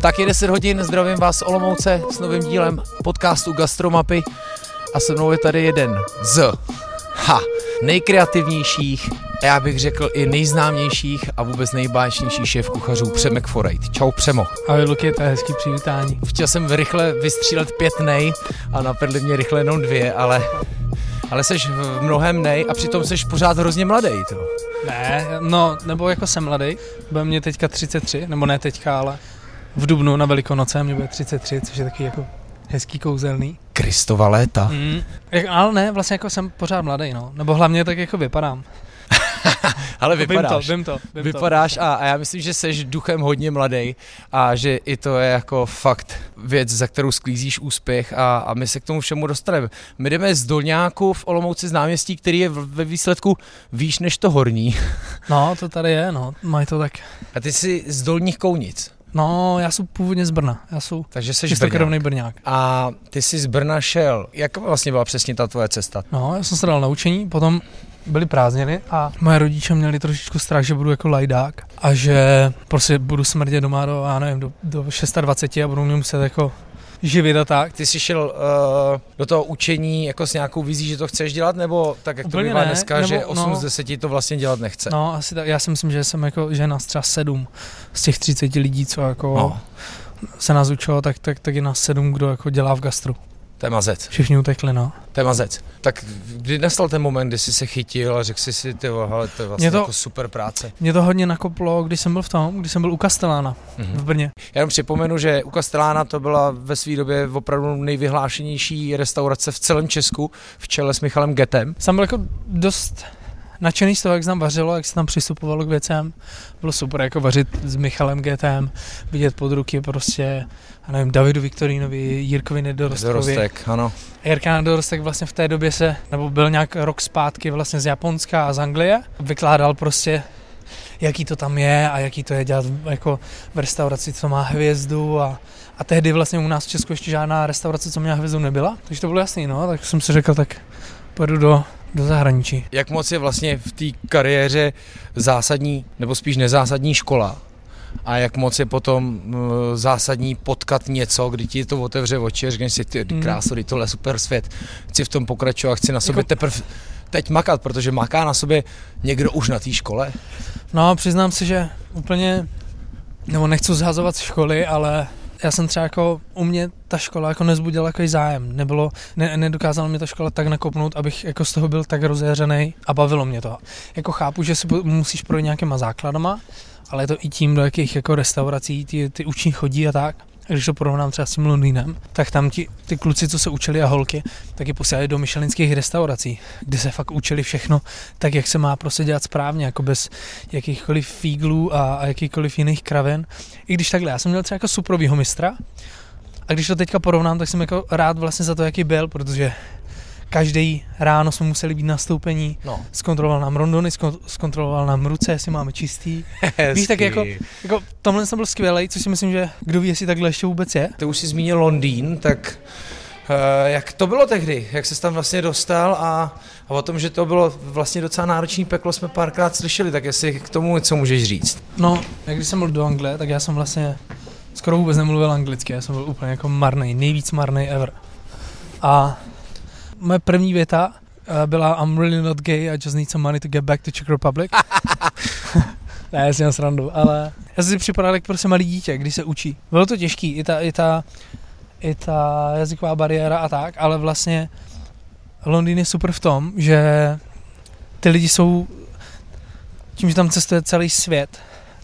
Tak je 10 hodin, zdravím vás z Olomouce s novým dílem podcastu Gastromapy a se mnou je tady jeden z ha, nejkreativnějších a já bych řekl i nejznámějších a vůbec nejbáječnějších šéf kuchařů Přemek Forejt. Čau Přemo. Ahoj Luky, to je hezký přivítání. Chtěl jsem rychle vystřílet pět nej a napadly mě rychle jenom dvě, ale ale seš v mnohem nej a přitom seš pořád hrozně mladý. To. Ne, no, nebo jako jsem mladý, bude mě teďka 33, nebo ne teďka, ale v Dubnu na Velikonoce mě bude 33, což je taky jako hezký kouzelný. Kristova léta. Mm, ale ne, vlastně jako jsem pořád mladý, no. Nebo hlavně tak jako vypadám. Ale vypadáš. Vím to, vím to. Vím vypadáš to. A, a já myslím, že jsi duchem hodně mladý a že i to je jako fakt věc, za kterou sklízíš úspěch a, a my se k tomu všemu dostaneme. My jdeme z Dolňáku v Olomouci z náměstí, který je ve výsledku výš než to horní. No, to tady je, no, mají to tak. A ty jsi z Dolních Kounic. No, já jsem původně z Brna. Já jsem Takže jsi čistokrevný Brňák. A ty jsi z Brna šel. Jak vlastně byla přesně ta tvoje cesta? No, já jsem se dal naučení, potom byly prázdniny a moje rodiče měli trošičku strach, že budu jako lajdák a že prostě budu smrdět doma do, já nevím, do, do 26 a budu mě muset jako živit a tak. Ty jsi šel uh, do toho učení jako s nějakou vizí, že to chceš dělat, nebo tak, jak Úplně to bývá ne, dneska, nebo, že 8 no, z 10 to vlastně dělat nechce? No, asi tak. Já si myslím, že jsem jako, že nás třeba 7 z těch 30 lidí, co jako No. se nás učilo, tak, tak, tak je nás 7, kdo jako dělá v gastru. To je mazec, Všichni utekli, no. to je mazec. Tak kdy nastal ten moment, kdy jsi se chytil a řekl jsi si, ty hele, to je vlastně Mě to- jako super práce. Mě to hodně nakoplo, když jsem byl v tom, když jsem byl u Kastelána v Mhm. Brně. Já jenom připomenu, že u Kastelána to byla ve své době opravdu nejvyhlášenější restaurace v celém Česku, v čele s Michalem Getem. Jsem byl jako dost nadšený z toho, jak se tam vařilo, jak se tam přistupovalo k věcem. Bylo super jako vařit s Michalem GTM, vidět pod ruky prostě, já nevím, Davidu Viktorínovi, Jirkovi Nedorostkovi. Dorostek, ano. Jirka Nedorostek vlastně v té době se, nebo byl nějak rok zpátky vlastně z Japonska a z Anglie. Vykládal prostě jaký to tam je a jaký to je dělat jako v restauraci, co má hvězdu a, a tehdy vlastně u nás v Česku ještě žádná restaurace, co měla hvězdu, nebyla. Takže to bylo jasný, no, tak jsem si řekl, tak pojedu do, do zahraničí. Jak moc je vlastně v té kariéře zásadní, nebo spíš nezásadní škola? A jak moc je potom zásadní potkat něco, kdy ti to otevře oči a řekneš si, ty Mm. krásu, ty tohle je super svět, chci v tom pokračovat, chci na sobě Jako- teprve teď makat, protože maká na sobě někdo už na té škole. No, přiznám si, že úplně, nebo nechci zhazovat z školy, ale já jsem třeba jako, u mě ta škola jako nezbudila jako zájem. Nebylo, ne, nedokázala mě ta škola tak nakopnout, abych jako z toho byl tak rozjařený a bavilo mě to. Jako chápu, že si musíš projít nějakýma základama, ale je to i tím, do jakých jako restaurací ty, ty učení chodí a tak. A když to porovnám třeba s tím Londýnem, tak tam ti, ty kluci, co se učili a holky, tak je posílali do myšelinských restaurací, kde se fakt učili všechno tak, jak se má prostě dělat správně, jako bez jakýchkoliv fíglů a, a jakýchkoliv jiných kravin. I když takhle, já jsem měl třeba jako suprovýho mistra a když to teďka porovnám, tak jsem jako rád vlastně za to, jaký byl, protože každý ráno jsme museli být nastoupení, No, zkontroloval nám rondony, zkon- zkontroloval nám ruce, jestli máme čistý. Víš, tak jako- Jako tomhle jsem byl skvělý, což si myslím, že kdo ví, jestli takhle ještě vůbec je. Ty už jsi zmínil Londýn, tak uh, jak to bylo tehdy? Jak jsi tam vlastně dostal a, a o tom, že to bylo vlastně docela náročný peklo, jsme párkrát slyšeli, tak jestli k tomu něco můžeš říct. No, jak když jsem byl do Anglie, tak já jsem vlastně skoro vůbec nemluvil anglicky, já jsem byl úplně jako marný, nejvíc marný ever. A moje první věta eh, byla I'm really not gay, I just need some money to get back to Czech Republic. ne, já si mám srandu, ale já jsem si připadal jak prostě malý dítě, když se učí. Bylo to těžký, i ta, i ta, i ta jazyková bariéra a tak, ale vlastně Londýn je super v tom, že ty lidi jsou, tím, že tam cestuje celý svět,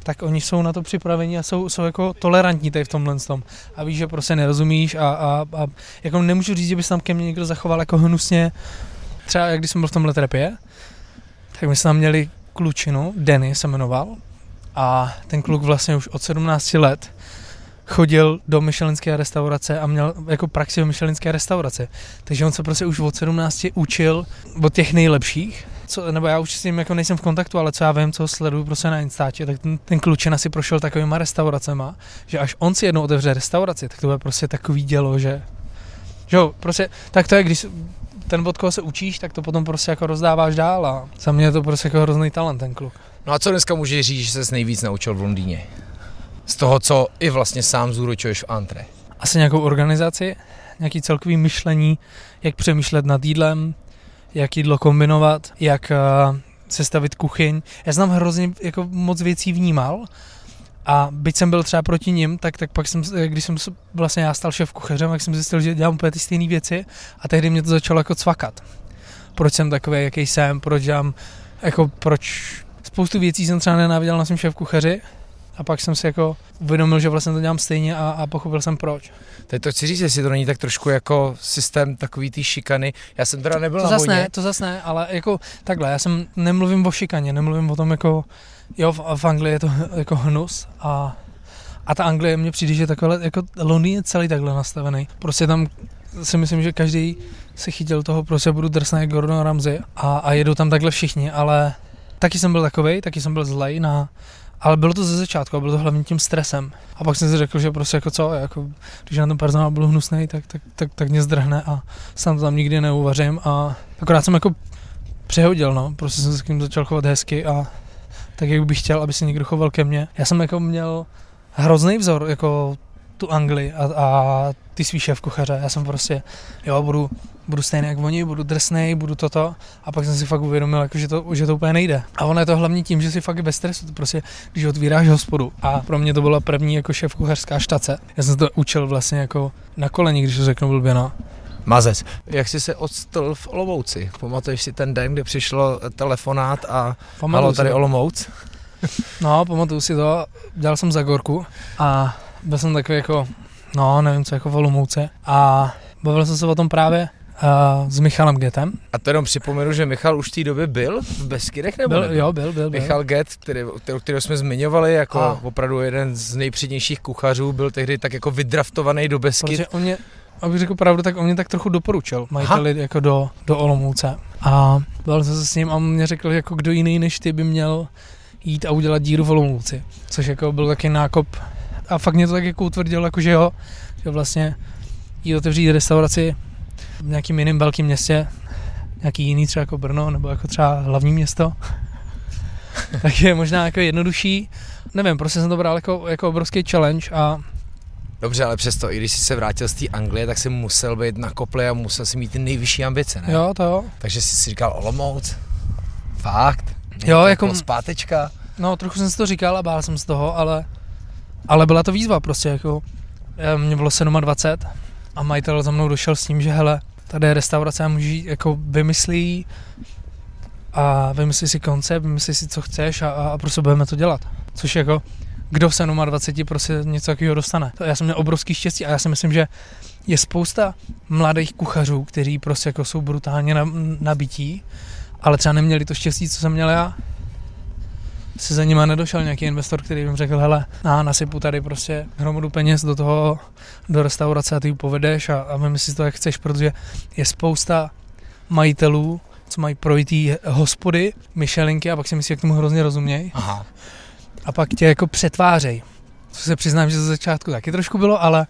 tak oni jsou na to připraveni a jsou, jsou jako tolerantní tady v tomhle tom. A víš, že prostě nerozumíš a, a, a jako nemůžu říct, že by se tam ke mně někdo zachoval jako hnusně. Třeba jak když jsem byl v tomhle trepě, tak my jsme tam měli klučinu, Denny se jmenoval, a ten kluk vlastně už od 17 let chodil do Michelinské restaurace a měl jako praxi v Michelinské restaurace. Takže on se prostě už od 17 učil od těch nejlepších. Co, nebo já už s ním jako nejsem v kontaktu, ale co já vím, co ho sleduju prostě na Instači, tak ten, ten klučina si prošel takovýma restauracema, že až on si jednou otevře restauraci, tak to bude prostě takový dělo, že že jo, prostě, tak to je, když ten od koho se učíš, tak to potom prostě jako rozdáváš dál a za mě je to prostě jako hrozný talent ten kluk. No a co dneska můžeš říct, že ses nejvíc naučil v Londýně? Z toho, co i vlastně sám zúročuješ v antre. Asi nějakou organizaci, nějaký celkový myšlení, jak přemýšlet nad jídlem, jak jídlo kombinovat, jak uh, sestavit kuchyň. Já jsem hrozně jako moc věcí vnímal a byť jsem byl třeba proti ním, tak, tak pak jsem, když jsem vlastně já stal šéf kuchařem, tak jsem zjistil, že dělám úplně ty stejné věci a tehdy mě to začalo jako cvakat. Proč jsem takový, jaký jsem, proč dělám, jako proč spoustu věcí jsem třeba nenáviděl na svém šéf kuchaři a pak jsem si jako uvědomil, že vlastně to dělám stejně a, a pochopil jsem proč. Teď to chci říct, jestli to není tak trošku jako systém takový té šikany. Já jsem teda nebyl to na zas ne, to zase ne, ale jako takhle, já jsem nemluvím o šikaně, nemluvím o tom jako, jo, v, v Anglii je to jako hnus a, a ta Anglie mě přijde, že takhle, jako Londýn je celý takhle nastavený. Prostě tam si myslím, že každý se chytil toho, prostě budu drsný jak Gordon Ramsay a, a jedou tam takhle všichni, ale taky jsem byl takovej, taky jsem byl zlej na, ale bylo to ze začátku a bylo to hlavně tím stresem. A pak jsem si řekl, že prostě jako co, jako, když na tom personál byl hnusný, tak, tak, tak, tak mě zdrhne a sám to tam nikdy neuvařím a akorát jsem jako přehodil, no, prostě jsem se k ním začal chovat hezky a tak, jak bych chtěl, aby se někdo choval ke mně. Já jsem jako měl hrozný vzor, jako tu Anglii a, a ty svý šéf kuchaře. Já jsem prostě, jo, budu, budu stejný jak oni, budu drsný, budu toto a pak jsem si fakt uvědomil, jako, že, to, že to úplně nejde. A ono je to hlavně tím, že si fakt bez stresu, to prostě, když otvíráš hospodu a pro mě to byla první jako šéf kuchařská štace. Já jsem se to učil vlastně jako na koleni, když to řeknu blbě, no. Mazec. Jak jsi se odstl v Olomouci? Pamatuješ si ten den, kdy přišlo telefonát a Pamatuju halo, tady. Olomouc? No, pamatuju si to, dělal jsem za Gorku a byl jsem takový jako, no, nevím co, jako v Olomouce a bavil jsem se o tom právě uh, s Michalem Getem. A to jenom připomenu, že Michal už v té době byl v Beskydech, nebo Byl, nebyl? jo, byl, byl, byl. Michal Get, který, kterého jsme zmiňovali jako A. opravdu jeden z nejpřednějších kuchařů, byl tehdy tak jako vydraftovaný do Beskyd. Protože on mě, abych řekl pravdu, tak on mě tak trochu doporučil majiteli jako do, do Olomouce. A bavil jsem se s ním a on mě řekl, jako kdo jiný než ty by měl jít a udělat díru v Olomouci. Což jako byl taky nákop. A fakt mě to tak jako utvrdilo, jako že jo, že vlastně jít otevřít restauraci v nějakým jiném velkém městě, nějaký jiný třeba jako Brno, nebo jako třeba hlavní město, tak je možná jako jednodušší. Nevím, prostě jsem to bral jako, jako obrovský challenge a Dobře, ale přesto, i když jsi se vrátil z té Anglie, tak jsi musel být na kopli a musel si mít ty nejvyšší ambice, ne? jo, to jo. Takže jsi si říkal Olomouc, fakt, Jo, jako- zpátečka. No, trochu jsem si to říkal a bál jsem z toho, ale, ale byla to výzva prostě, jako mě bylo 27 a majitel za mnou došel s tím, že hele, tady je restaurace a můžeš jako vymyslí a vymyslí si koncept, vymyslí si, co chceš a, a, prostě budeme to dělat. Což jako, kdo v 27 prostě něco takového dostane. Já jsem měl obrovský štěstí a já si myslím, že je spousta mladých kuchařů, kteří prostě jako jsou brutálně na- nabití, ale třeba neměli to štěstí, co jsem měl já se za nima nedošel nějaký investor, který jim řekl, hele, na, nasypu tady prostě hromadu peněz do toho, do restaurace a ty ji povedeš a, a si to, jak chceš, protože je spousta majitelů, co mají projitý hospody, myšelinky a pak si myslí, jak tomu hrozně rozumějí Aha. a pak tě jako přetvářej. Co se přiznám, že ze začátku taky trošku bylo, ale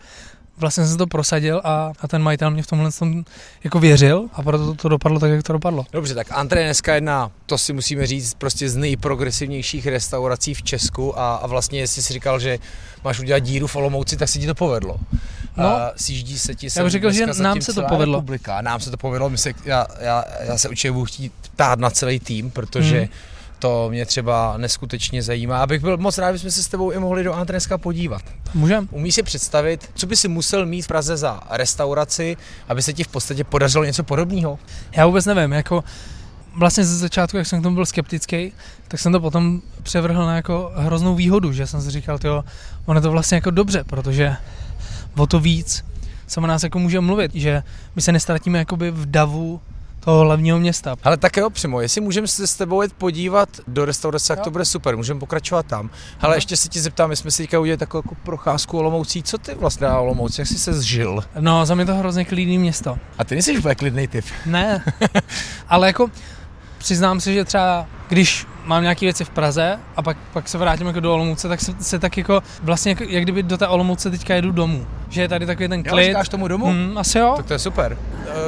vlastně jsem to prosadil a, a ten majitel mě v tomhle tom jako věřil a proto to, to dopadlo tak, jak to dopadlo. Dobře, tak je dneska jedna, to si musíme říct, prostě z nejprogresivnějších restaurací v Česku a, a vlastně jestli si říkal, že máš udělat díru v Olomouci, tak se ti to povedlo. No. a sjíždí se ti sem bych řekl, že nám se to povedlo. Republika. Nám se to povedlo, my se, já, já, já se určitě budu chtít ptát na celý tým, protože Hmm. To mě třeba neskutečně zajímá. Abych byl moc rád, kdybychom se s tebou i mohli do Antre dneska podívat. Můžem? Umíš si představit, co by si musel mít v Praze za restauraci, aby se ti v podstatě podařilo něco podobného? Já vůbec nevím, jako vlastně ze začátku, jak jsem k tomu byl skeptický, tak jsem to potom převrhl na jako hroznou výhodu, že jsem si říkal, jo, ono to vlastně jako dobře, protože o to víc se o nás jako může mluvit, že my se nestratíme jakoby v davu toho hlavního města. Ale tak jo, Přimo, jestli můžeme se s tebou jít podívat do restaurace, tak Jo. to bude super, můžeme pokračovat tam. Ale Aha. ještě se ti zeptám, my jsme si teďka udělali takovou jako procházku Olomoucí, co ty vlastně na Olomouci, jak jsi se zžil? No, za mě to hrozně klidný město. A ty nejsi úplně klidný typ. Ne, ale jako přiznám se, že třeba když mám nějaké věci v Praze a pak, pak se vrátím jako do Olomouce, tak se, se tak jako vlastně jako, jak kdyby do té Olomouce teďka jedu domů. Že je tady takový ten Jo, klid. říkáš tomu domů? Hmm, asi jo. Tak to je super.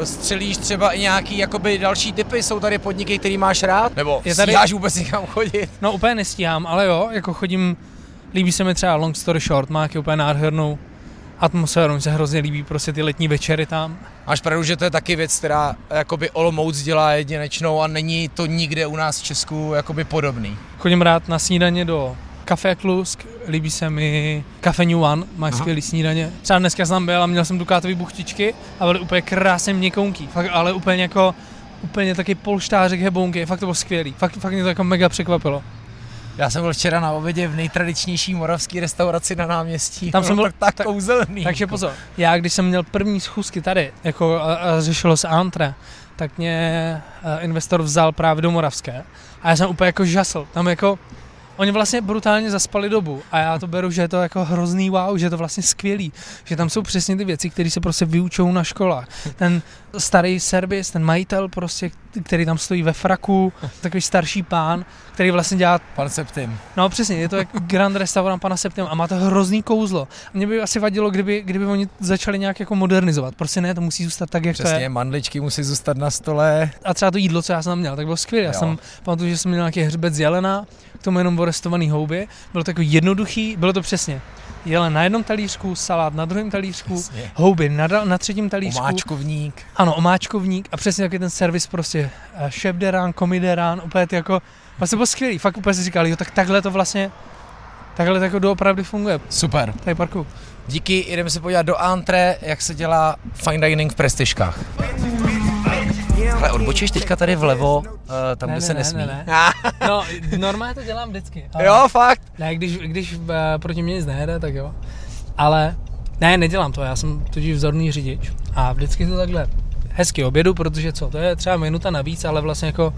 Eh, Střelíš třeba i nějaký jakoby další typy, jsou tady podniky, který máš rád? Nebo Je tady- stíháš vůbec někam chodit? No úplně nestíhám, ale jo, jako chodím, líbí se mi třeba Long Story Short, má jaký úplně nádhernou atmosféru, mi se hrozně líbí prostě ty letní večery tam. Máš pravdu, že to je taky věc, která jakoby Olomouc dělá jedinečnou a není to nikde u nás v Česku jakoby podobný. Chodím rád na snídaně do Café Klusk, líbí se mi Café New One, má skvělý snídaně. Třeba dneska jsem byl a měl jsem dukátový buchtičky a byly úplně krásně měkounký, fakt, ale úplně jako úplně taky polštářek hebonky, fakt to bylo skvělý, fakt, fakt mě to jako mega překvapilo. Já jsem byl včera na obědě v nejtradičnější moravské restauraci na náměstí. Tam jsem byl tak, tak- kouzelný. Takže pozor, já když jsem měl první schůzky tady, jako a, a řešilo se antre, tak mě a, investor vzal právě do Moravské a já jsem úplně jako žasl. Tam jako, oni vlastně brutálně zaspali dobu a já to beru, že je to jako hrozný wow, že je to vlastně skvělý, že tam jsou přesně ty věci, které se prostě vyučou na školách. Ten starý servis, ten majitel prostě, který tam stojí ve fraku, takový starší pán, který vlastně dělá Pan Septim. No přesně, je to jak Grand Restaurant pana Septima a má to hrozný kouzlo. A mě by asi vadilo, kdyby, kdyby oni začali nějak jako modernizovat. Prostě ne, to musí zůstat tak, jak to Přesně, je. mandličky musí zůstat na stole. A třeba to jídlo, co já jsem tam měl, tak bylo skvělé. Já Jo. jsem pamatuju, že jsem měl nějaký hřbet z jelena, k tomu jenom orestovaný houby. Bylo to jako jednoduchý, bylo to přesně. Jelen na jednom talířku, salát na druhém talířku, Přesně. houby na, na třetím talířku. Omáčkovník. Ano, omáčkovník a přesně taky ten servis prostě eh, šéf derán, komiderán, úplně ty jako, vlastně byl skvělý, fakt úplně si říkali, jo, tak takhle to vlastně, takhle to jako doopravdy funguje, Super. tady parku. Díky, jdeme se podívat do antre, jak se dělá fine dining v prestižkách. Hele, odbočíš teďka tady vlevo, uh, tam, Ne, kde ne, se ne, nesmí. ne, No, normálně to dělám vždycky. ale- jo, fakt. Ne, když, když uh, proti mě nic nejede, tak jo. Ale ne, nedělám to, já jsem totiž vzorný řidič a vždycky to takhle hezky obědu, protože co, to je třeba minuta navíc, ale vlastně jako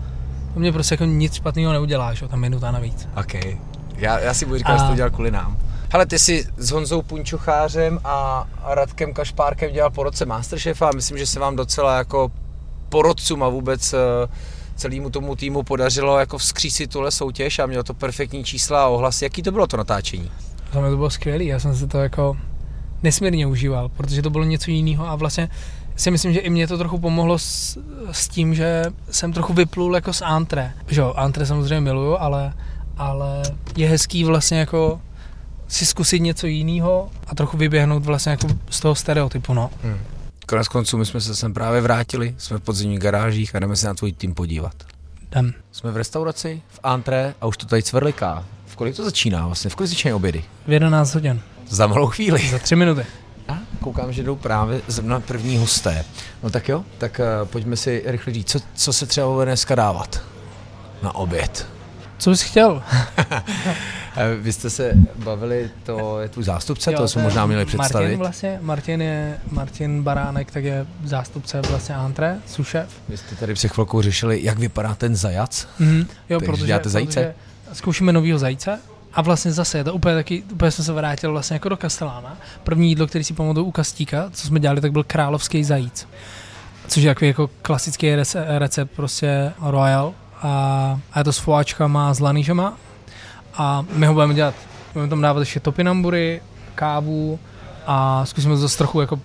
to mě prostě jako nic špatného neuděláš, jo, ta minuta navíc. OK. Já, já si budu říkat, A- že to dělal kvůli nám. Hele, ty jsi s Honzou Punčuchářem a Radkem Kašpárkem dělal po roce Masterchefa a myslím, že se vám docela jako porodcům a vůbec eh, celému tomu týmu podařilo jako vzkřísit tuhle soutěž a mělo to perfektní čísla a ohlasy. Jaký to bylo to natáčení? Za mě to bylo skvělé, já jsem si to jako nesmírně užíval, protože to bylo něco jiného a vlastně si myslím, že i mě to trochu pomohlo s, s tím, že jsem trochu vyplul jako z antre. Že jo, antre samozřejmě miluju, ale, ale je hezký vlastně jako si zkusit něco jiného a trochu vyběhnout vlastně jako z toho stereotypu, no. Hmm. Konec konců my jsme se sem právě vrátili, jsme v podzimních garážích a jdeme se na tvůj tým podívat. Jdem. Jsme v restauraci, v antré a už to tady cvrliká. V kolik to začíná vlastně? V kolik začínají obědy? V 11 hodin, Za malou chvíli. za 3 minuty. A koukám, že jdou právě zrovna první hosté. No tak jo, tak uh, pojďme si rychle říct, co, co se třeba bude dneska dávat na oběd. Co bys chtěl? Eh, Vy jste se bavili, to je tvůj zástupce, Jo, to jsme možná měli představit. Martin vlastně, Martin je, Martin Baránek, tak je zástupce vlastně antre, sušef. Vy jste tady před chvilkou řešili, jak vypadá ten zajac. Mm-hmm. Jo, Takže protože, děláte zajíce? protože zkoušíme novýho zajíce a vlastně zase je to úplně taky, úplně jsem se vrátil vlastně jako do Kastelána. První jídlo, který si pamatuju u Kastíka, co jsme dělali, tak byl královský zajíc. Což je takový jako klasický rece- recept prostě royal a, a je to s foáčkama, s lanýžema a my ho budeme dělat, budeme tam dávat ještě topinambury, kávu a zkusíme to zase trochu jako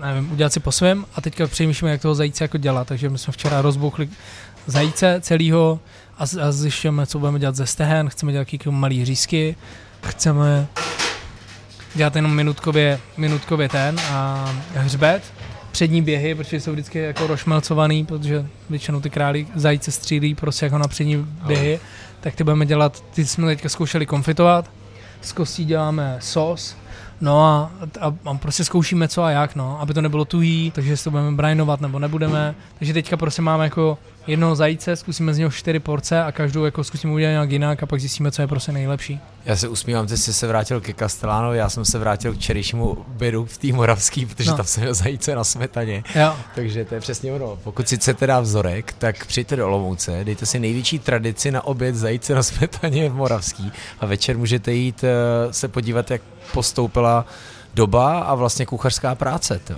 nevím, udělat si po svém. A teďka přemýšlíme, jak toho zajíce jako dělat, takže my jsme včera rozbouchli zajíce celého a, a zjišťujeme, co budeme dělat ze stehen, chceme dělat jaký malý řízky, chceme dělat jenom minutkově, minutkově ten a hřbet, přední běhy, protože jsou vždycky jako rošmelcovaný, protože většinou ty králi zajíce střílí prostě jako na přední běhy, tak ty budeme dělat, ty jsme teďka zkoušeli konfitovat, z kostí děláme sos, No a, a, a prostě zkoušíme co a jak, no, aby to nebylo tuhý, takže jestli to budeme brainovat nebo nebudeme. Takže teďka prostě máme jako jednoho zajíce, zkusíme z něho čtyři porce a každou jako zkusíme udělat nějak jinak a pak zjistíme, co je prostě nejlepší. Já se usmívám, ty jsi se vrátil ke Castellánovi, já jsem se vrátil k včerejšímu obědu v té moravský, protože No. tam jsem měl zajíce na smetaně. Jo, Takže to je přesně ono. Pokud si chcete dát vzorek, tak přijďte do Olomouce, dejte si největší tradici na oběd zajíce na smetaně v Moravský a večer můžete jít eh, se podívat, jak postoupila doba a vlastně kuchařská práce. To.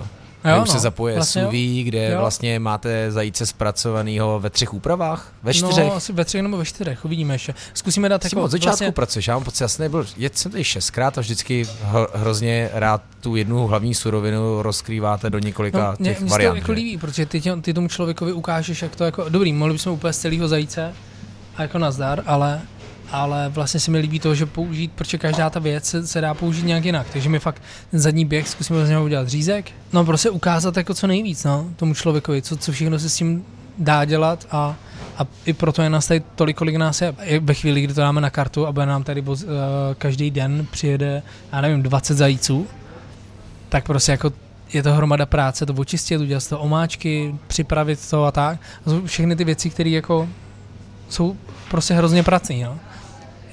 jo už se zapoje vlastně vlastně jo. kde Jo. vlastně máte zajíce zpracovaného ve třech úpravách, ve čtyřech. No, asi ve třech nebo ve čtyřech, uvidíme ještě. Zkusíme dát jako od začátku vlastně, pracuješ, já mám pocit, já jsem nebyl, jet jsem tady šestkrát a vždycky hro, hrozně rád tu jednu hlavní surovinu rozkrýváte do několika no, mě, těch mě se to variant. jako líbí, protože ty, tě- ty tomu člověkovi ukážeš, jak to jako, dobrý, mohli bychom úplně z celého zajíce a jako nazdar, ale ale vlastně se mi líbí to, že použít, protože každá ta věc se, se dá použít nějak jinak, takže mi fakt ten zadní běh zkusíme z něho udělat řízek, no prostě ukázat jako co nejvíc, no, tomu člověkovi, co, co všechno se s tím dá dělat a, a i proto je nás tady tolik, kolik nás je. Ve chvíli, kdy to dáme na kartu a bude nám tady uh, každý den přijede, já nevím, 20 zajíců, tak prostě jako je to hromada práce, to očistit, udělat to omáčky, připravit to a tak. A všechny ty věci, které jako jsou prostě hrozně pracný, no.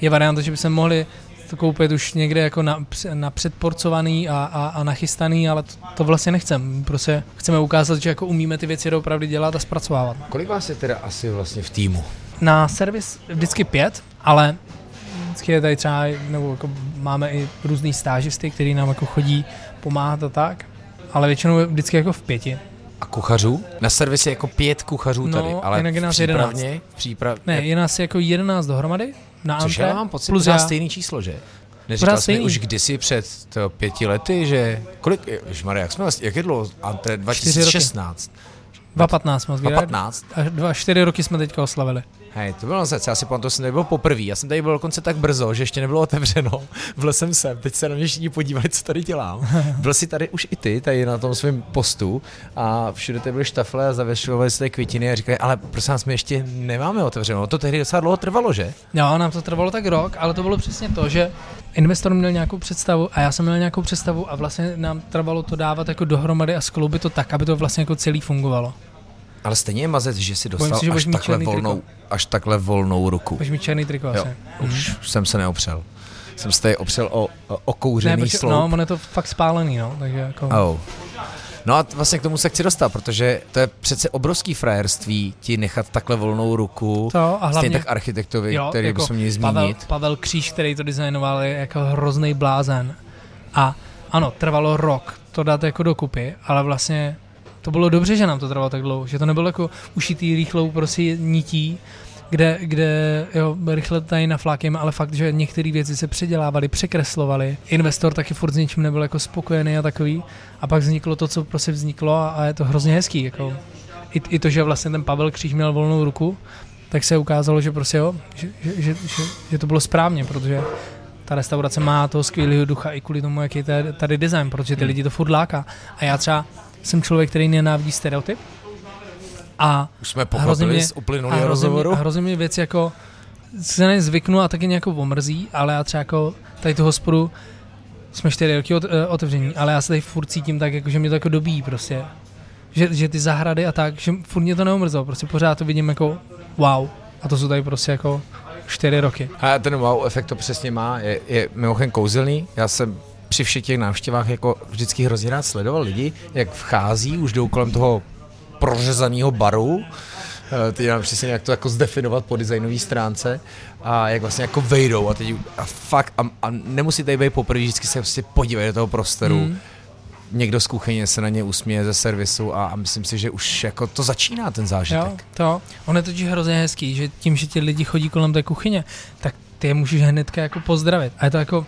Je varianta, že bychom mohli to koupit už někde jako na, na předporcovaný a, a, a nachystaný, ale to, to vlastně nechcem. Prostě chceme ukázat, že jako umíme ty věci opravdu dělat a zpracovávat. Kolik vás je teda asi vlastně v týmu? Na servis vždycky pět, ale vždycky je tady třeba, nebo jako máme i různý stážisty, který nám jako chodí pomáhat a tak, ale většinou je vždycky jako v pěti. A kuchařů? Na servise jako pět kuchařů No, tady, ale jinak je v nás přípravně, v příprav... Ne, je nás jako jedenáct dohromady na Což antré, já mám pocit, plus já. stejný číslo, že? Neříkal jsi už kdysi před to, pěti lety, že... Kolik, Ježmarja, jak jsme vlastně, jak je dlouho? Antre 2016. 2.15 moc 2015. A dva, čtyři roky jsme teďka oslavili. Hej, to bylo zase, já si pamatuju, jsem tady byl poprvé, já jsem tady byl dokonce tak brzo, že ještě nebylo otevřeno. Byl jsem sem, teď se na mě všichni podívali, co tady dělám. Byl jsi tady už i ty, tady na tom svém postu a všude tady byly štafle a zavěšovali se květiny a říkali, ale prosím nás, my ještě nemáme otevřeno. To tehdy docela dlouho trvalo, že? Jo, nám to trvalo tak rok, ale to bylo přesně to, že investor měl nějakou představu a já jsem měl nějakou představu a vlastně nám trvalo to dávat jako dohromady a skloubit to tak, aby to vlastně jako celý fungovalo. Ale stejně je mazec, že si dostal si, že až takhle, volnou, až takhle volnou ruku. Budeš mít černý triko Jo, asi. už jsem se neopřel. Jsem se tady opřel o, o okouřený Ne, protože, sloup. no, on je to fakt spálený, no, takže jako... Oh. No a vlastně k tomu se chci dostat, protože to je přece obrovský frajerství ti nechat takhle volnou ruku. To a Stejně hlavně, tak architektovi, jo, který jako bychom měli Pavel, zmínit. Pavel Kříž, který to designoval, je jako hrozný blázen. A ano, trvalo rok to dát jako dokupy, ale vlastně to bylo dobře, že nám to trvalo tak dlouho, že to nebylo jako ušitý rychlou prostě nití, kde, kde jo, rychle tady naflákujeme, ale fakt, že některé věci se předělávaly, překreslovaly. Investor taky furt s ničím nebyl jako spokojený a takový. A pak vzniklo to, co prostě vzniklo a, a je to hrozně hezký. Jako. I, I to, že vlastně ten Pavel Kříž měl volnou ruku, tak se ukázalo, že prostě jo, že, že, že, že, že to bylo správně, protože ta restaurace má toho skvělého ducha i kvůli tomu, jaký je tady- tady design, protože ty Hmm. lidi to furt láká. A já třeba jsem člověk, který nenávidí stereotyp. A Už jsme pochopili z uplynulého rozhovoru. a hrozně mě věci jako se na ně zvyknu a taky nějakou omrzí, ale já třeba jako tady tu hospodu jsme čtyři roky od, eh, otevření, ale já se tady furt cítím tak, jako, že mě to jako dobíjí prostě. Že, že ty zahrady a tak, že furt mě to neomrzelo, prostě pořád to vidím jako wow. A to jsou tady prostě jako čtyři roky. A ten wow efekt to přesně má, je, je mimochodem kouzelný. Já jsem při všech těch návštěvách jako vždycky hrozně rád sledoval lidi, jak vchází, už jdou kolem toho prořezaného baru, Eh, teď nám přesně jak to jako zdefinovat po designové stránce a jak vlastně jako vejdou a teď a fakt a, a nemusí tady být poprvé, vždycky se prostě podívají do toho prostoru. Mm. Někdo z kuchyně se na ně usměje ze servisu a, a myslím si, že už jako to začíná ten Jo, zážitek. to. On je totiž hrozně hezký, že tím, že ti lidi chodí kolem té kuchyně, tak ty je můžeš hnedka jako pozdravit. A je to jako,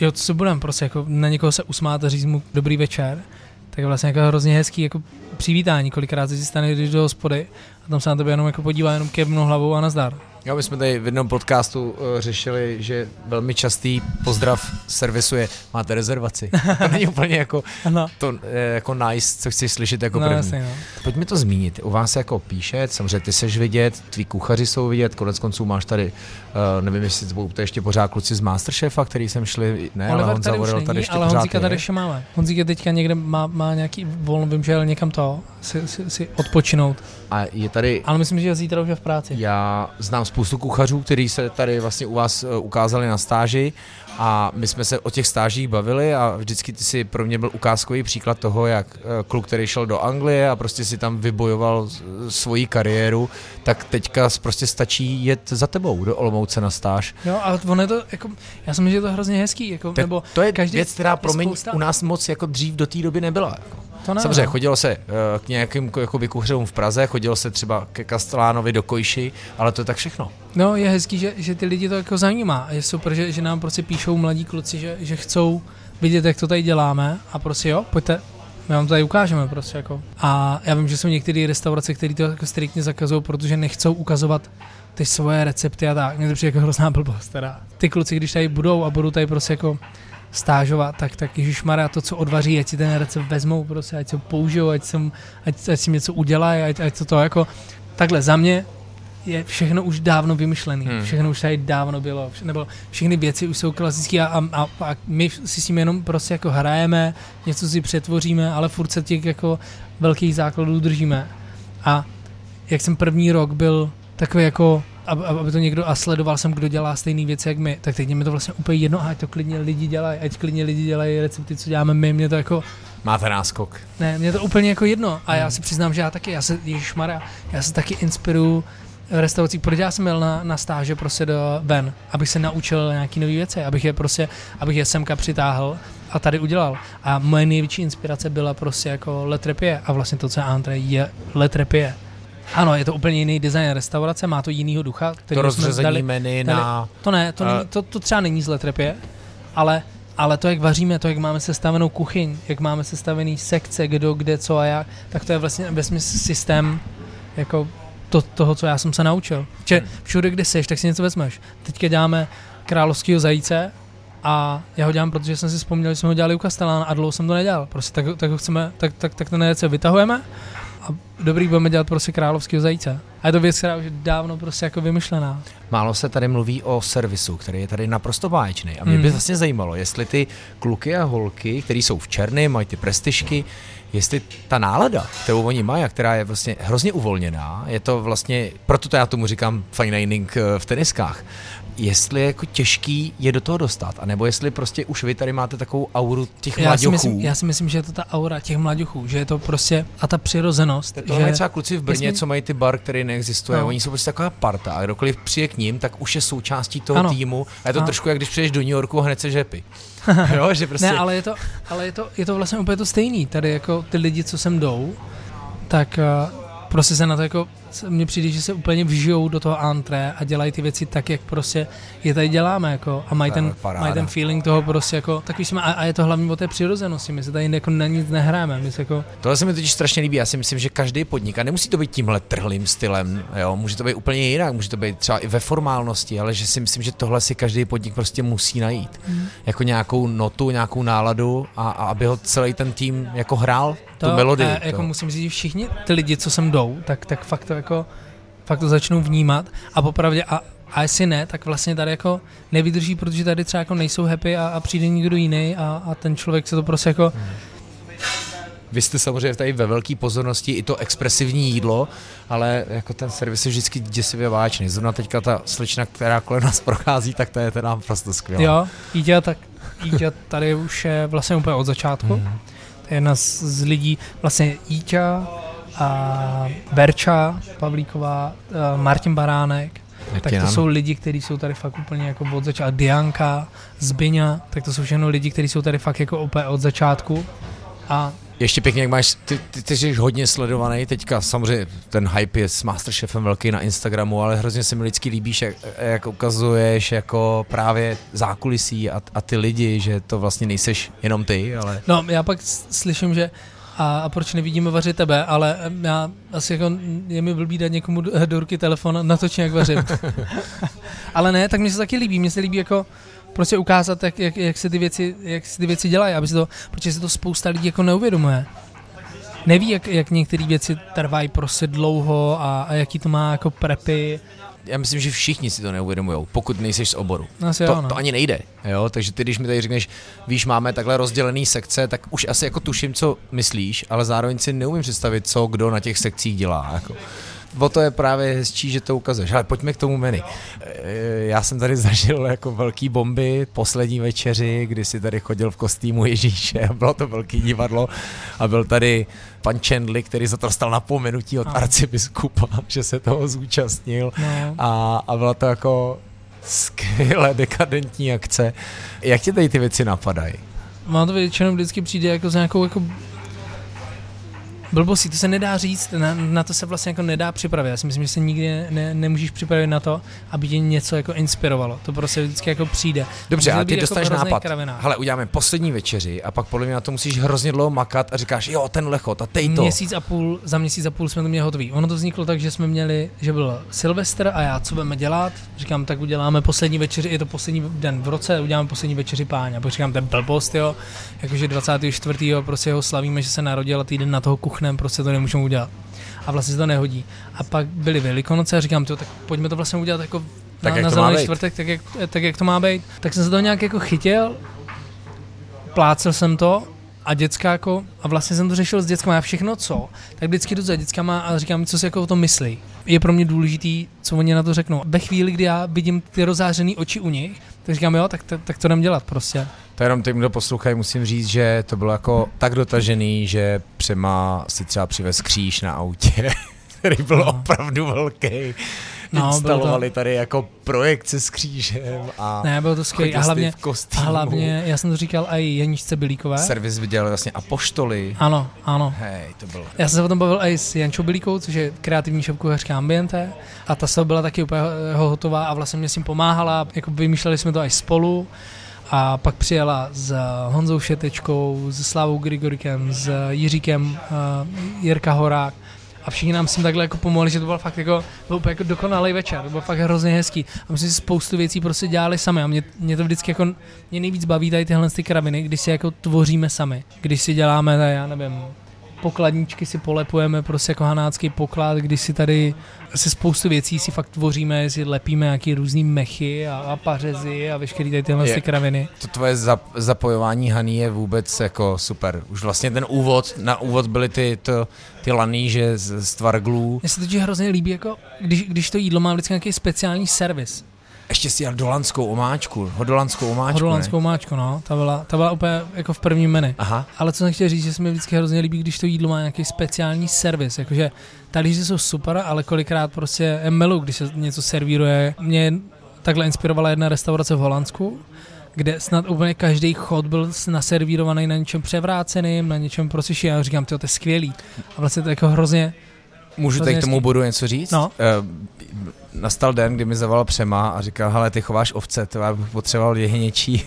jo, co se budem, prostě jako na někoho se usmát a říct mu dobrý večer, tak je vlastně jako hrozně hezký jako přivítání, kolikrát si stane, když do hospody a tam se na tebe jenom jako podívá, jenom kevnou hlavou a nazdar. Jo, my jsme tady v jednom podcastu uh, řešili, že velmi častý pozdrav servisu je máte rezervaci. To není úplně jako, Ano, to, eh, jako nice, co chceš slyšet jako no, první. jasně, no. Pojďme to zmínit. U vás se jako píše, samozřejmě ty seš vidět, tví kuchaři jsou vidět, konec konců máš tady, uh, nevím, jestli to to ještě pořád kluci z Masterchefa, který jsem šli, ne, ale Oliver Honza tady už Vorel není, tady ještě ale pořád Honzíka je. tady ještě máme. Honzík je teďka někde, má, má nějaký volno, vím, že jel někam to, si, si, si odpočinout. A je tady Ale myslím, že zítra už je v práci. Já znám spoustu kuchařů, kteří se tady vlastně u vás eh, ukázali na stáži a my jsme se o těch stážích bavili a vždycky ty si pro mě byl ukázkový příklad toho, jak eh, kluk, který šel do Anglie a prostě si tam vybojoval eh, svoji kariéru, tak teďka prostě stačí jet za tebou do Olomouce na stáž. Jo, ale ono je to, jako, já si myslím, že je to hrozně hezký, jako, To, nebo to je každý- věc, která pro mě spousta- u nás moc jako dřív do té doby nebyla. Jako. To ne, Samozřejmě no. chodilo se eh, k nějakým jako kuchařům v Praze, chodilo se třeba ke Kastelánovi do Kojši, ale to je tak všechno. No, je hezký, že, že ty lidi to jako zajímá. Je super, že, že nám prostě píšou mladí kluci, že, že chcou vidět, jak to tady děláme a prostě jo, pojďte, my vám to tady ukážeme prostě jako. A já vím, že jsou některé restaurace, které to jako striktně zakazují, protože nechcou ukazovat ty svoje recepty a tak. Mně to přijde jako hrozná blbost teda. Ty kluci, když tady budou a budou tady prostě jako stážovat, tak, tak Ježíš Maria to, co odvaří, ať si ten recept vezmou, prostě, ať se ho použijou, ať, jsem, ať, ať si něco udělají, ať, ať to, to jako, takhle za mě je všechno už dávno vymyšlené. Hmm. Všechno už tady dávno bylo. Nebo všechny věci už jsou klasické a, a, a, my si s tím jenom prostě jako hrajeme, něco si přetvoříme, ale furt se těch jako velkých základů držíme. A jak jsem první rok byl takový jako aby to někdo a sledoval jsem, kdo dělá stejné věci jak my, tak teď mi to vlastně úplně jedno, ať to klidně lidi dělají, ať klidně lidi dělají recepty, co děláme my, mě to jako... Máte náskok. Ne, mě to úplně jako jedno a já hmm. si přiznám, že já taky, já se, Maria, já se taky inspiruju restaurací, protože já jsem měl na, na stáže prostě do ven, abych se naučil nějaký nové věci, abych je prostě, abych je semka přitáhl a tady udělal. A moje největší inspirace byla prostě jako Le Trepie a vlastně to, co je Andre, je Le Trepie. Ano, je to úplně jiný design restaurace, má to jinýho ducha. To rozřezení dali, menu dali, na... To ne, to, uh, není, to, to třeba není z Le Trepie, ale ale to, jak vaříme, to, jak máme sestavenou kuchyň, jak máme sestavený sekce, kdo, kde, co a jak, tak to je vlastně ve systém jako to, toho, co já jsem se naučil. Že všude, kde jsi, tak si něco vezmeš. Teďka děláme královského zajíce a já ho dělám, protože jsem si vzpomněl, že jsme ho dělali u Kastelána a dlouho jsem to nedělal. Prostě tak, tak ho chceme, tak, tak, tak ten nejece vytahujeme a dobrý budeme dělat prostě královského zajíce. A je to věc, která už je dávno prostě jako vymyšlená. Málo se tady mluví o servisu, který je tady naprosto báječný. A mě hmm. by vlastně zajímalo, jestli ty kluky a holky, které jsou v černém, mají ty prestižky, jestli ta nálada, kterou oni mají a která je vlastně hrozně uvolněná, je to vlastně, proto to já tomu říkám fine dining eh, v teniskách, jestli je jako těžký je do toho dostat, anebo jestli prostě už vy tady máte takovou auru těch já Si myslím, já si myslím, že je to ta aura těch mladěchů, že je to prostě a ta přirozenost. To že... mají třeba kluci v Brně, jestli... co mají ty bar, který neexistuje, no. oni jsou prostě taková parta a kdokoliv přijde k ním, tak už je součástí toho ano. týmu a je to ano. trošku jak když přijdeš do New Yorku a hned se žepy. jo, že prostě... Ne, ale je to, ale je to, je to vlastně úplně to stejný. Tady jako ty lidi, co sem jdou, tak uh, prostě se na to jako, mně přijde, že se úplně vžijou do toho antré a dělají ty věci tak, jak prostě je tady děláme, jako, a mají ten, mají ten feeling toho prostě jako, takový jsme, a, a, je to hlavně o té přirozenosti, my se tady jako na nic nehráme, my se jako... Tohle se mi totiž strašně líbí, já si myslím, že každý podnik, a nemusí to být tímhle trhlým stylem, jo, může to být úplně jinak, může to být třeba i ve formálnosti, ale že si myslím, že tohle si každý podnik prostě musí najít. Mm. Jako nějakou notu, nějakou náladu a, a aby ho celý ten tým jako hrál to, tu melodii. A, jako musím říct, že všichni ty lidi, co sem jdou, tak, tak fakt to jako fakt to začnou vnímat a popravdě a, a jestli ne, tak vlastně tady jako nevydrží, protože tady třeba jako nejsou happy a, a přijde někdo jiný a, a ten člověk se to prostě jako hmm. Vy jste samozřejmě tady ve velké pozornosti i to expresivní jídlo, ale jako ten servis je vždycky děsivě váčný. Zrovna teďka ta slečna, která kolem nás prochází, tak to je teda prostě skvělá. Jo, Jíťa, tak Jíťa tady už je vlastně úplně od začátku. Mm jedna z, z lidí, vlastně Jíťa, a Berča Pavlíková, Martin Baránek, Jak tak to jsou lidi, kteří jsou tady fakt úplně jako od začátku. Dianka, Zbyňa, tak to jsou všechno lidi, kteří jsou tady fakt jako úplně od začátku. A ještě pěkně, jak máš, ty, ty, ty jsi hodně sledovaný teďka, samozřejmě ten hype je s Masterchefem velký na Instagramu, ale hrozně se mi lidsky líbíš, jak, jak ukazuješ jako právě zákulisí a, a ty lidi, že to vlastně nejseš jenom ty, ale... No, já pak slyším, že a, a proč nevidíme vařit tebe, ale já asi jako je mi blbý dát někomu do ruky telefon natočím, jak vařím. ale ne, tak mi se taky líbí, mně se líbí jako prostě ukázat, jak, jak, jak, se ty věci, jak se ty věci dělají, aby se to, protože se to spousta lidí jako neuvědomuje. Neví, jak, jak některé věci trvají prostě dlouho a, a jaký to má jako prepy. Já myslím, že všichni si to neuvědomují, pokud nejseš z oboru. Asi to, jo, no. to ani nejde. Jo? Takže ty, když mi tady řekneš, víš, máme takhle rozdělený sekce, tak už asi jako tuším, co myslíš, ale zároveň si neumím představit, co kdo na těch sekcích dělá. Jako o to je právě hezčí, že to ukazuješ. Ale pojďme k tomu menu. E, já jsem tady zažil jako velký bomby poslední večeři, kdy si tady chodil v kostýmu Ježíše a bylo to velký divadlo a byl tady pan Chandley, který za to dostal napomenutí od no. arcibiskupa, že se toho zúčastnil no. a, a bylo to jako skvělé dekadentní akce. Jak ti tady ty věci napadají? Má to většinou vždycky přijde jako z nějakou jako blbostí, to se nedá říct, na, na to se vlastně jako nedá připravit. Já si myslím, že se nikdy ne, nemůžeš připravit na to, aby tě něco jako inspirovalo. To prostě vždycky jako přijde. Dobře, a ty jako dostaneš hrozný nápad. kravinák. Hele, uděláme poslední večeři a pak podle mě na to musíš hrozně dlouho makat a říkáš, jo, ten lechot a tej to. Měsíc a půl, za měsíc a půl jsme to měli hotový. Ono to vzniklo tak, že jsme měli, že byl Silvestr a já, co budeme dělat? Říkám, tak uděláme poslední večeři, je to poslední den v roce, uděláme poslední večeři páně. A pak říkám, ten blbost, jo, jakože 24. prostě ho slavíme, že se narodil a týden na toho kuchnem, prostě to nemůžeme udělat. A vlastně se to nehodí. A pak byly Velikonoce a říkám, tak pojďme to vlastně udělat jako Tak na, na zelený čtvrtek, tak jak, tak jak to má být. Tak jsem se to nějak jako chytil, plácel jsem to a děcka jako, a vlastně jsem to řešil s dětskama, já všechno co, tak vždycky jdu za dětskama a říkám, co si jako o tom myslí. Je pro mě důležitý, co oni na to řeknou. Ve chvíli, kdy já vidím ty rozářené oči u nich, tak říkám, jo, tak, tak, tak to jdem dělat prostě. To jenom tím, kdo poslouchají, musím říct, že to bylo jako tak dotažený, že Přema si třeba přivez kříž na autě, který byl No. opravdu velký. No, bylo to- Instalovali tady jako projekce s křížem a Ne, bylo to skvělé. A hlavně, v a hlavně, já jsem to říkal i Janíčce Bilíkové. Servis viděl vlastně apoštoly. Ano, ano. Hej, to bylo. Já jsem se o tom bavil i s Jančou Bilíkou, což je kreativní šéfkuchařka Ambiente a ta se byla taky úplně ho- hotová a vlastně mě s tím pomáhala, jako vymýšleli jsme to až spolu a pak přijela s Honzou Šetečkou, s Slávou Grigorikem, s Jiříkem uh, Jirka Horák. A všichni nám tím takhle jako pomohli, že to bylo fakt jako, byl jako dokonalý večer, to bylo fakt hrozně hezký. A my jsme si spoustu věcí prostě dělali sami. A mě, mě to vždycky jako, mě nejvíc baví tady tyhle ty kraviny, když si jako tvoříme sami, když si děláme, já nevím, pokladničky si polepujeme, prostě jako hanácký poklad, když si tady si spoustu věcí si fakt tvoříme, si lepíme nějaký různý mechy a, a pařezy a veškerý tady tyhle Je. ty kraviny. To tvoje zap, zapojování Haný je vůbec jako super. Už vlastně ten úvod, na úvod byly ty, to, ty laníže z, z tvarglů. Mně se totiž hrozně líbí, jako, když, když to jídlo má vždycky nějaký speciální servis. Ještě si jel dolanskou omáčku, hodolanskou omáčku, Hodolanskou ne? máčku, no, ta byla, ta byla úplně jako v prvním menu. Aha, Ale co jsem chtěl říct, že se mi vždycky hrozně líbí, když to jídlo má nějaký speciální servis. Jakože talíře jsou super, ale kolikrát prostě je milu, když se něco servíruje. Mě takhle inspirovala jedna restaurace v Holandsku, kde snad úplně každý chod byl naservírovaný na něčem převráceným, na něčem prostě šíleným. Já říkám, to je skvělý. A vlastně to je jako hrozně, můžu teď k tomu bodu něco říct? No. Uh, nastal den, kdy mi zavolal Přema a říkal, hele, ty chováš ovce, to já bych potřeboval jehněčí,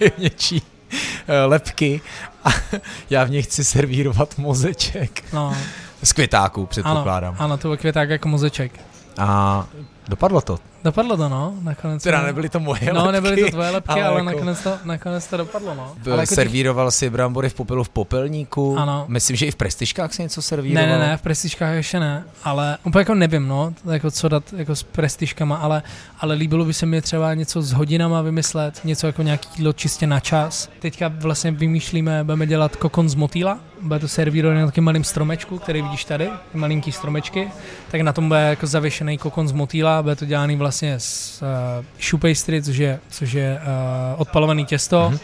jehněčí eh, lepky a já v nich chci servírovat mozeček. no, Z květáků, ano, předpokládám. ano, to byl květák jako mozeček. A dopadlo to. Dopadlo to, no, nakonec. Teda no. nebyly to moje No, lepky. nebyly to tvoje lepky, ale ale, jako- nakonec, to, nakonec to dopadlo, no. Byl- Ale jako těch- servíroval si brambory v popelu v popelníku. Ano. Myslím, že i v prestižkách si něco Ne, servíroval. ne, ne, v prestižkách ještě ne, ale úplně jako nevím, no, jako co dát jako s prestižkama, ale, ale líbilo by se mi třeba něco s hodinama vymyslet, něco jako nějaký jídlo čistě na čas. Teďka vlastně vymýšlíme, budeme dělat kokon z motýla, bude to servírované na takým malým stromečku, který vidíš tady, ty malinký stromečky, tak na tom bude jako zavěšený kokon z motýla, bude to dělaný vlastně z uh, shoe pastry, což je, což je uh, odpalovaný těsto, Mhm.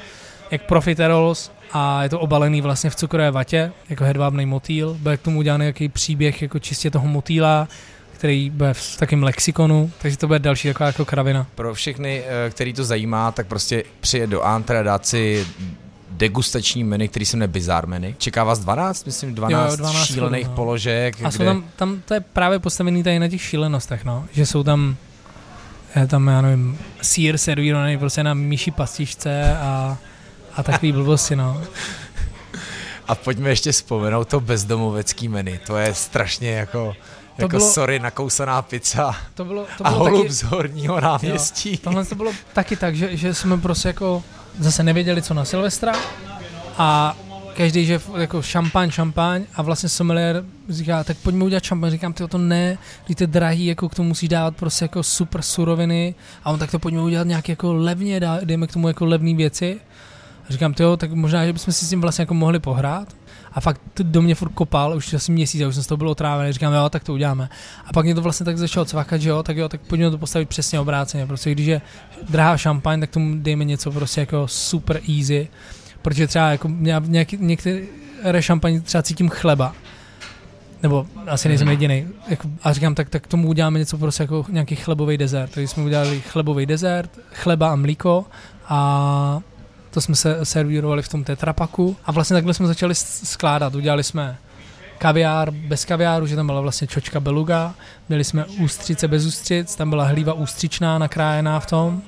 jak profiteroles a je to obalený vlastně v cukrové vatě, jako hedvábný motýl. Bude k tomu udělaný nějaký příběh jako čistě toho motýla, který bude v takém lexikonu, takže to bude další taková jako kravina. Pro všechny, eh, který to zajímá, tak prostě přijet do Antra dát si degustační menu, který se jmenuje Bizarre menu. Čeká vás 12, myslím 12, Jo, jo, 12 šílených no. položek, A jsou kde tam, tam, to je právě postavený tady na těch šílenostech, no, že jsou tam je tam, já nevím, sír servírovaný prostě na myší pastičce a, a takový blbosti, no. A pojďme ještě vzpomenout to bezdomovecký menu. To je strašně jako, To jako bylo- sorry, nakousaná pizza To bylo, to a bylo holub taky, z horního náměstí. Tohle to bylo taky tak, že, že jsme prostě jako zase nevěděli, co na Silvestra a každý, že jako šampaň, šampaň a vlastně sommelier říká, tak pojďme udělat šampaň. Říkám, ty to ne, to je drahý, jako k tomu musíš dávat prostě jako super suroviny a on tak to pojďme udělat nějak jako levně, dejme k tomu jako levné věci. A říkám, ty tak možná, že bychom si s tím vlastně jako mohli pohrát. A fakt do mě furt kopal, už asi měsíc, a už jsem z toho byl otrávený, říkám, jo, tak to uděláme. A pak mě to vlastně tak začalo cvakat, že jo, tak jo, tak pojďme to postavit přesně obráceně. Prostě když je drahá šampaň, tak tomu dejme něco prostě jako super easy. Protože třeba jako nějaký, některé šampaň třeba cítím chleba. Nebo asi nejsem jediný. Jako, a říkám, tak, tak tomu uděláme něco prostě jako nějaký chlebový dezert. Takže jsme udělali chlebový dezert, chleba a mlíko a to jsme se servírovali v tom tetrapaku a vlastně takhle jsme začali skládat. Udělali jsme kaviár bez kaviáru, že tam byla vlastně čočka beluga, měli jsme ústřice bez ústřic, tam byla hlíva ústřičná nakrájená v tom,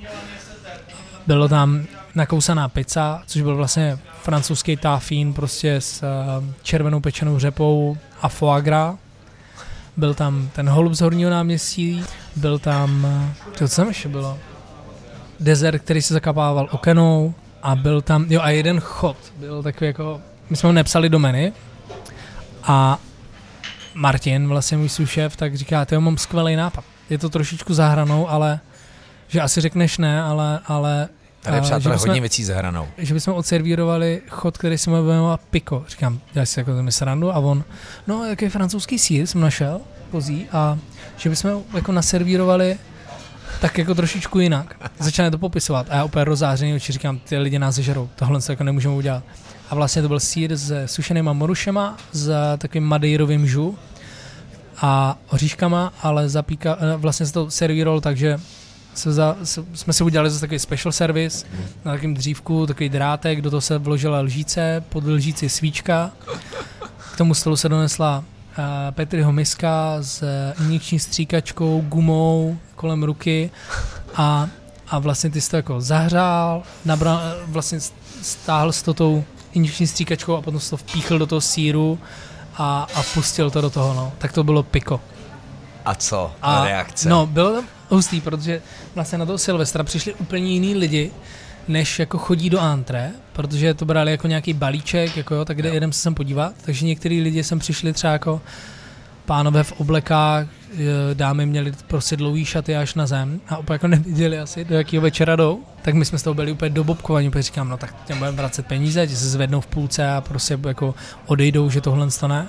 bylo tam nakousaná pizza, což byl vlastně francouzský táfín prostě s uh, červenou pečenou řepou a foie gras. Byl tam ten holub z horního náměstí, byl tam, uh, co tam ještě bylo? Dezert, který se zakapával okenou a byl tam, jo a jeden chod, byl takový jako, my jsme ho nepsali do menu a Martin, vlastně můj sušef, tak říká, ty mám skvělý nápad. Je to trošičku zahranou, ale že asi řekneš ne, ale, ale Tady přátelé hodně věcí za hranou. Že bychom odservírovali chod, který se jmenoval Pico. Říkám, já si jako to srandu a on, no jaký francouzský sír jsem našel pozí a že bychom jako naservírovali tak jako trošičku jinak. Začali to popisovat a já úplně rozářený oči říkám, ty lidi nás zežerou, tohle se jako nemůžeme udělat. A vlastně to byl sír s sušenýma morušema, s takovým madejrovým žu a oříškama, ale zapíka, vlastně se to servíroval takže se za, se, jsme si udělali zase takový special service na takovém dřívku, takový drátek, do toho se vložila lžíce, pod lžíci svíčka. K tomu stolu se donesla uh, Petriho miska s injekční stříkačkou, gumou kolem ruky a, a vlastně ty jsi to jako zahřál, nabral, vlastně stáhl s to tou injekční stříkačkou a potom se to vpíchl do toho síru a, a pustil to do toho, no. Tak to bylo piko. A co? A, reakce? No, bylo to hustý, protože vlastně na toho Silvestra přišli úplně jiní lidi, než jako chodí do antre, protože to brali jako nějaký balíček, jako jo, tak kde jedem se sem podívat, takže některý lidi sem přišli třeba jako pánové v oblekách, dámy měli prostě dlouhý šaty až na zem a úplně jako neviděli asi, do jakého večera jdou, tak my jsme z toho byli úplně dobobkovaní, úplně říkám, no tak těm budeme vracet peníze, že se zvednou v půlce a prostě jako odejdou, že tohle to ne.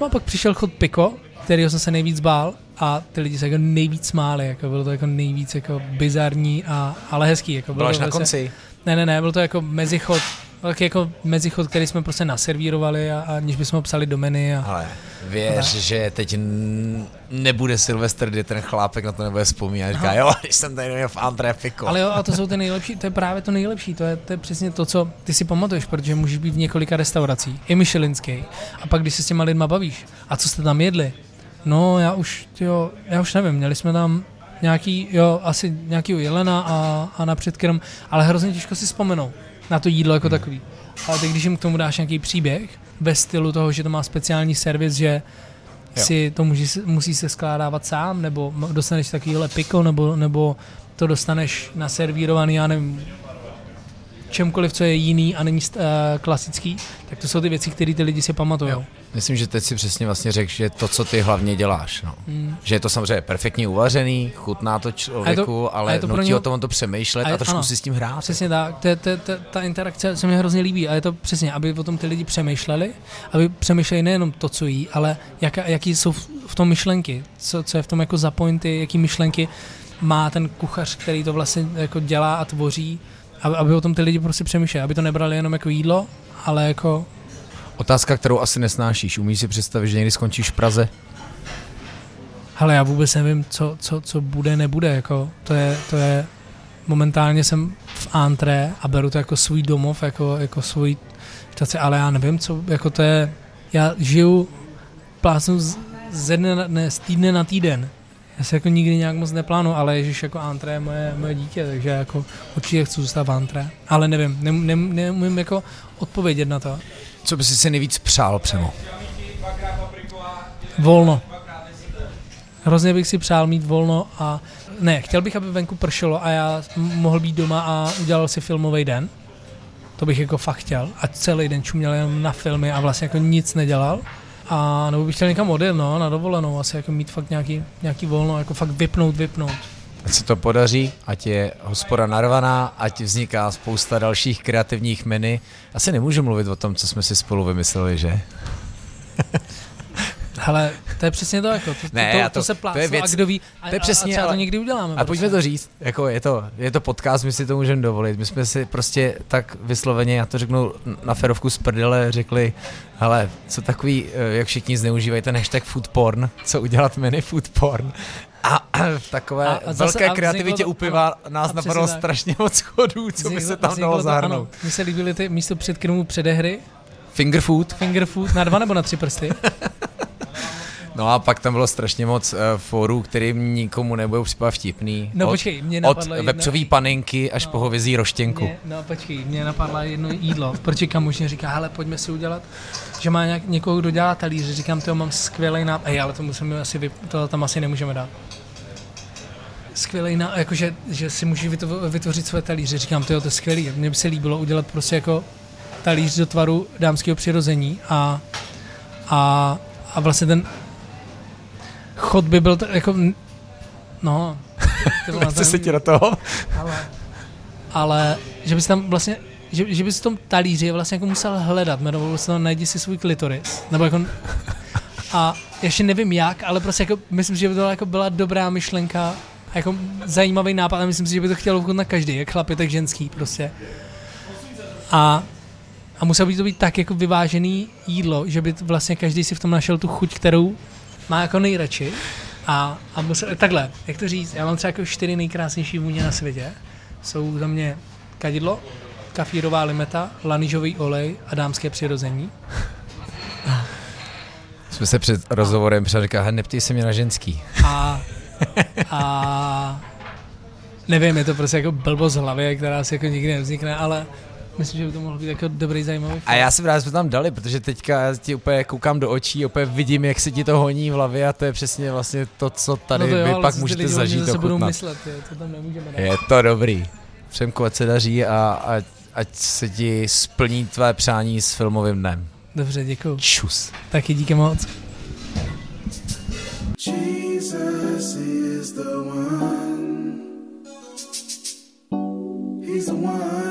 No a pak přišel chod Piko, kterého jsem se nejvíc bál a ty lidi se jako nejvíc smáli, jako bylo to jako nejvíc jako bizarní, a, ale hezký. Jako bylo, bylo to na konci? Ne, ne, ne, byl to jako mezichod, velký jako mezichod, který jsme prostě naservírovali a, a než bychom ho psali do menu. A, ale věř, a že teď nebude Silvestr, kdy ten chlápek na to nebude vzpomínat. Říká, jo, když jsem tady měl v André Pico. Ale jo, a to jsou ty nejlepší, to je právě to nejlepší, to je, to je přesně to, co ty si pamatuješ, protože můžeš být v několika restauracích, i Michelinský. A pak, když se s těma lidma bavíš, a co jste tam jedli, No, já už, jo, já už nevím, měli jsme tam nějaký, jo, asi nějaký jelena a, a na předkrm, ale hrozně těžko si vzpomenou na to jídlo jako hmm. takový. Ale teď, když jim k tomu dáš nějaký příběh, ve stylu toho, že to má speciální servis, že jo. si to může, musí se skládávat sám, nebo dostaneš takovýhle piko, nebo, nebo to dostaneš naservírovaný, já nevím, čemkoliv, co je jiný a není uh, klasický, tak to jsou ty věci, které ty lidi si pamatují. Myslím, že teď si přesně vlastně řekl, že to, co ty hlavně děláš, no. Hmm. že je to samozřejmě perfektně uvařený, chutná to člověku, to, ale to nutí něho... o tom on to přemýšlet a, a trošku ano, si s tím hrát. Přesně tak, to, to, to, ta interakce se mi hrozně líbí a je to přesně, aby o tom ty lidi přemýšleli, aby přemýšleli nejenom to, co jí, ale jak, jaký jsou v tom myšlenky, co, co je v tom jako za pointy, jaký myšlenky má ten kuchař, který to vlastně jako dělá a tvoří aby, aby o tom ty lidi prostě přemýšleli, aby to nebrali jenom jako jídlo, ale jako... Otázka, kterou asi nesnášíš. Umíš si představit, že někdy skončíš v Praze? Ale já vůbec nevím, co, co, co bude, nebude. Jako, to, je, to je... Momentálně jsem v antré a beru to jako svůj domov, jako, jako svůj štace, ale já nevím, co, jako to je... Já žiju, plásnu ze dne, na, ne, z týdne na týden. Já se jako nikdy nějak moc neplánu, ale Ježíš jako antré je moje, moje dítě, takže jako určitě chci zůstat v antré. Ale nevím, ne, ne, neumím jako odpovědět na to. Co by si si nejvíc přál, Přemo? Volno. Hrozně bych si přál mít volno a ne, chtěl bych, aby venku pršelo a já mohl být doma a udělal si filmový den. To bych jako fakt chtěl. A celý den čuměl jenom na filmy a vlastně jako nic nedělal. A nebo bych chtěl někam odjet, no, na dovolenou, asi jako mít fakt nějaký, nějaký volno, jako fakt vypnout, vypnout. Ať se to podaří, ať je hospoda narvaná, ať vzniká spousta dalších kreativních menu. Asi nemůžu mluvit o tom, co jsme si spolu vymysleli, že? Ale to je přesně to, jako, to, ne, to, to, to se pláclo to je věc, a kdo ví, a, to je přesně, a třeba ale, to někdy uděláme. A pojďme to říct, jako je to, je to podcast, my si to můžeme dovolit. My jsme si prostě tak vysloveně, já to řeknu na ferovku z prdele, řekli, hele, co takový, eh, jak všichni zneužívají ten hashtag food porn, co udělat mini food porn. A v takové a, a zase, velké a kreativitě u piva nás napadlo strašně moc chodů, co by se tam dalo zahrnout. Mně se líbily ty místo předkrmů předehry, Finger food. Finger food na dva nebo na tři prsty. No a pak tam bylo strašně moc uh, forů, kterým nikomu nebudou připadat vtipný. No od, počkej, mě Od napadlo jedno- vepřový paninky až No. po hovězí roštěnku. Mě, no počkej, mě napadla jedno jídlo, protože kamuž mě říká, hele, pojďme si udělat, že má nějak, někoho, kdo dělá talíře, říkám, to mám skvělý nápad, Ej, ale to musíme asi, vy, to tam asi nemůžeme dát. Skvělý nápad, jakože, že si můžeš vytvo- vytvořit své talíře, říkám, to, to je skvělý, mně by se líbilo udělat prostě jako talíř do tvaru dámského přirození a, a, a vlastně ten chod by byl t- jako, no, Nechce se ti do toho? ale, ale že bys tam vlastně, že, že bys v tom talíři vlastně jako musel hledat, jmenovalo se to najdi si svůj klitoris, nebo jako, a ještě nevím jak, ale prostě jako, myslím, že by to jako byla dobrá myšlenka, a jako zajímavý nápad a myslím si, že by to chtělo na každý, jak chlapy, tak ženský prostě. A, a muselo by to být tak jako vyvážený jídlo, že by vlastně každý si v tom našel tu chuť, kterou má jako nejradši. A, a musel, takhle, jak to říct, já mám třeba jako čtyři nejkrásnější vůně na světě. Jsou za mě kadidlo, kafírová limeta, lanižový olej a dámské přirození. Jsme se před rozhovorem před "Hele, neptej se mě na ženský. A, a nevím, je to prostě jako blbost z hlavy, která si jako nikdy nevznikne, ale Myslím, že by to mohlo být jako dobrý, zajímavý film. A já jsem rád, že jsme tam dali, protože teďka ti úplně koukám do očí, úplně vidím, jak se ti to honí v hlavě a to je přesně vlastně to, co tady no to jo, vy pak můžete zažít. To budou myslet, je, to tam nemůžeme dát. Je to dobrý. Přemku, ať se daří a ať, ať se ti splní tvé přání s filmovým dnem. Dobře, děkuji. Čus. Taky díky moc. Jesus is the one. He's the one.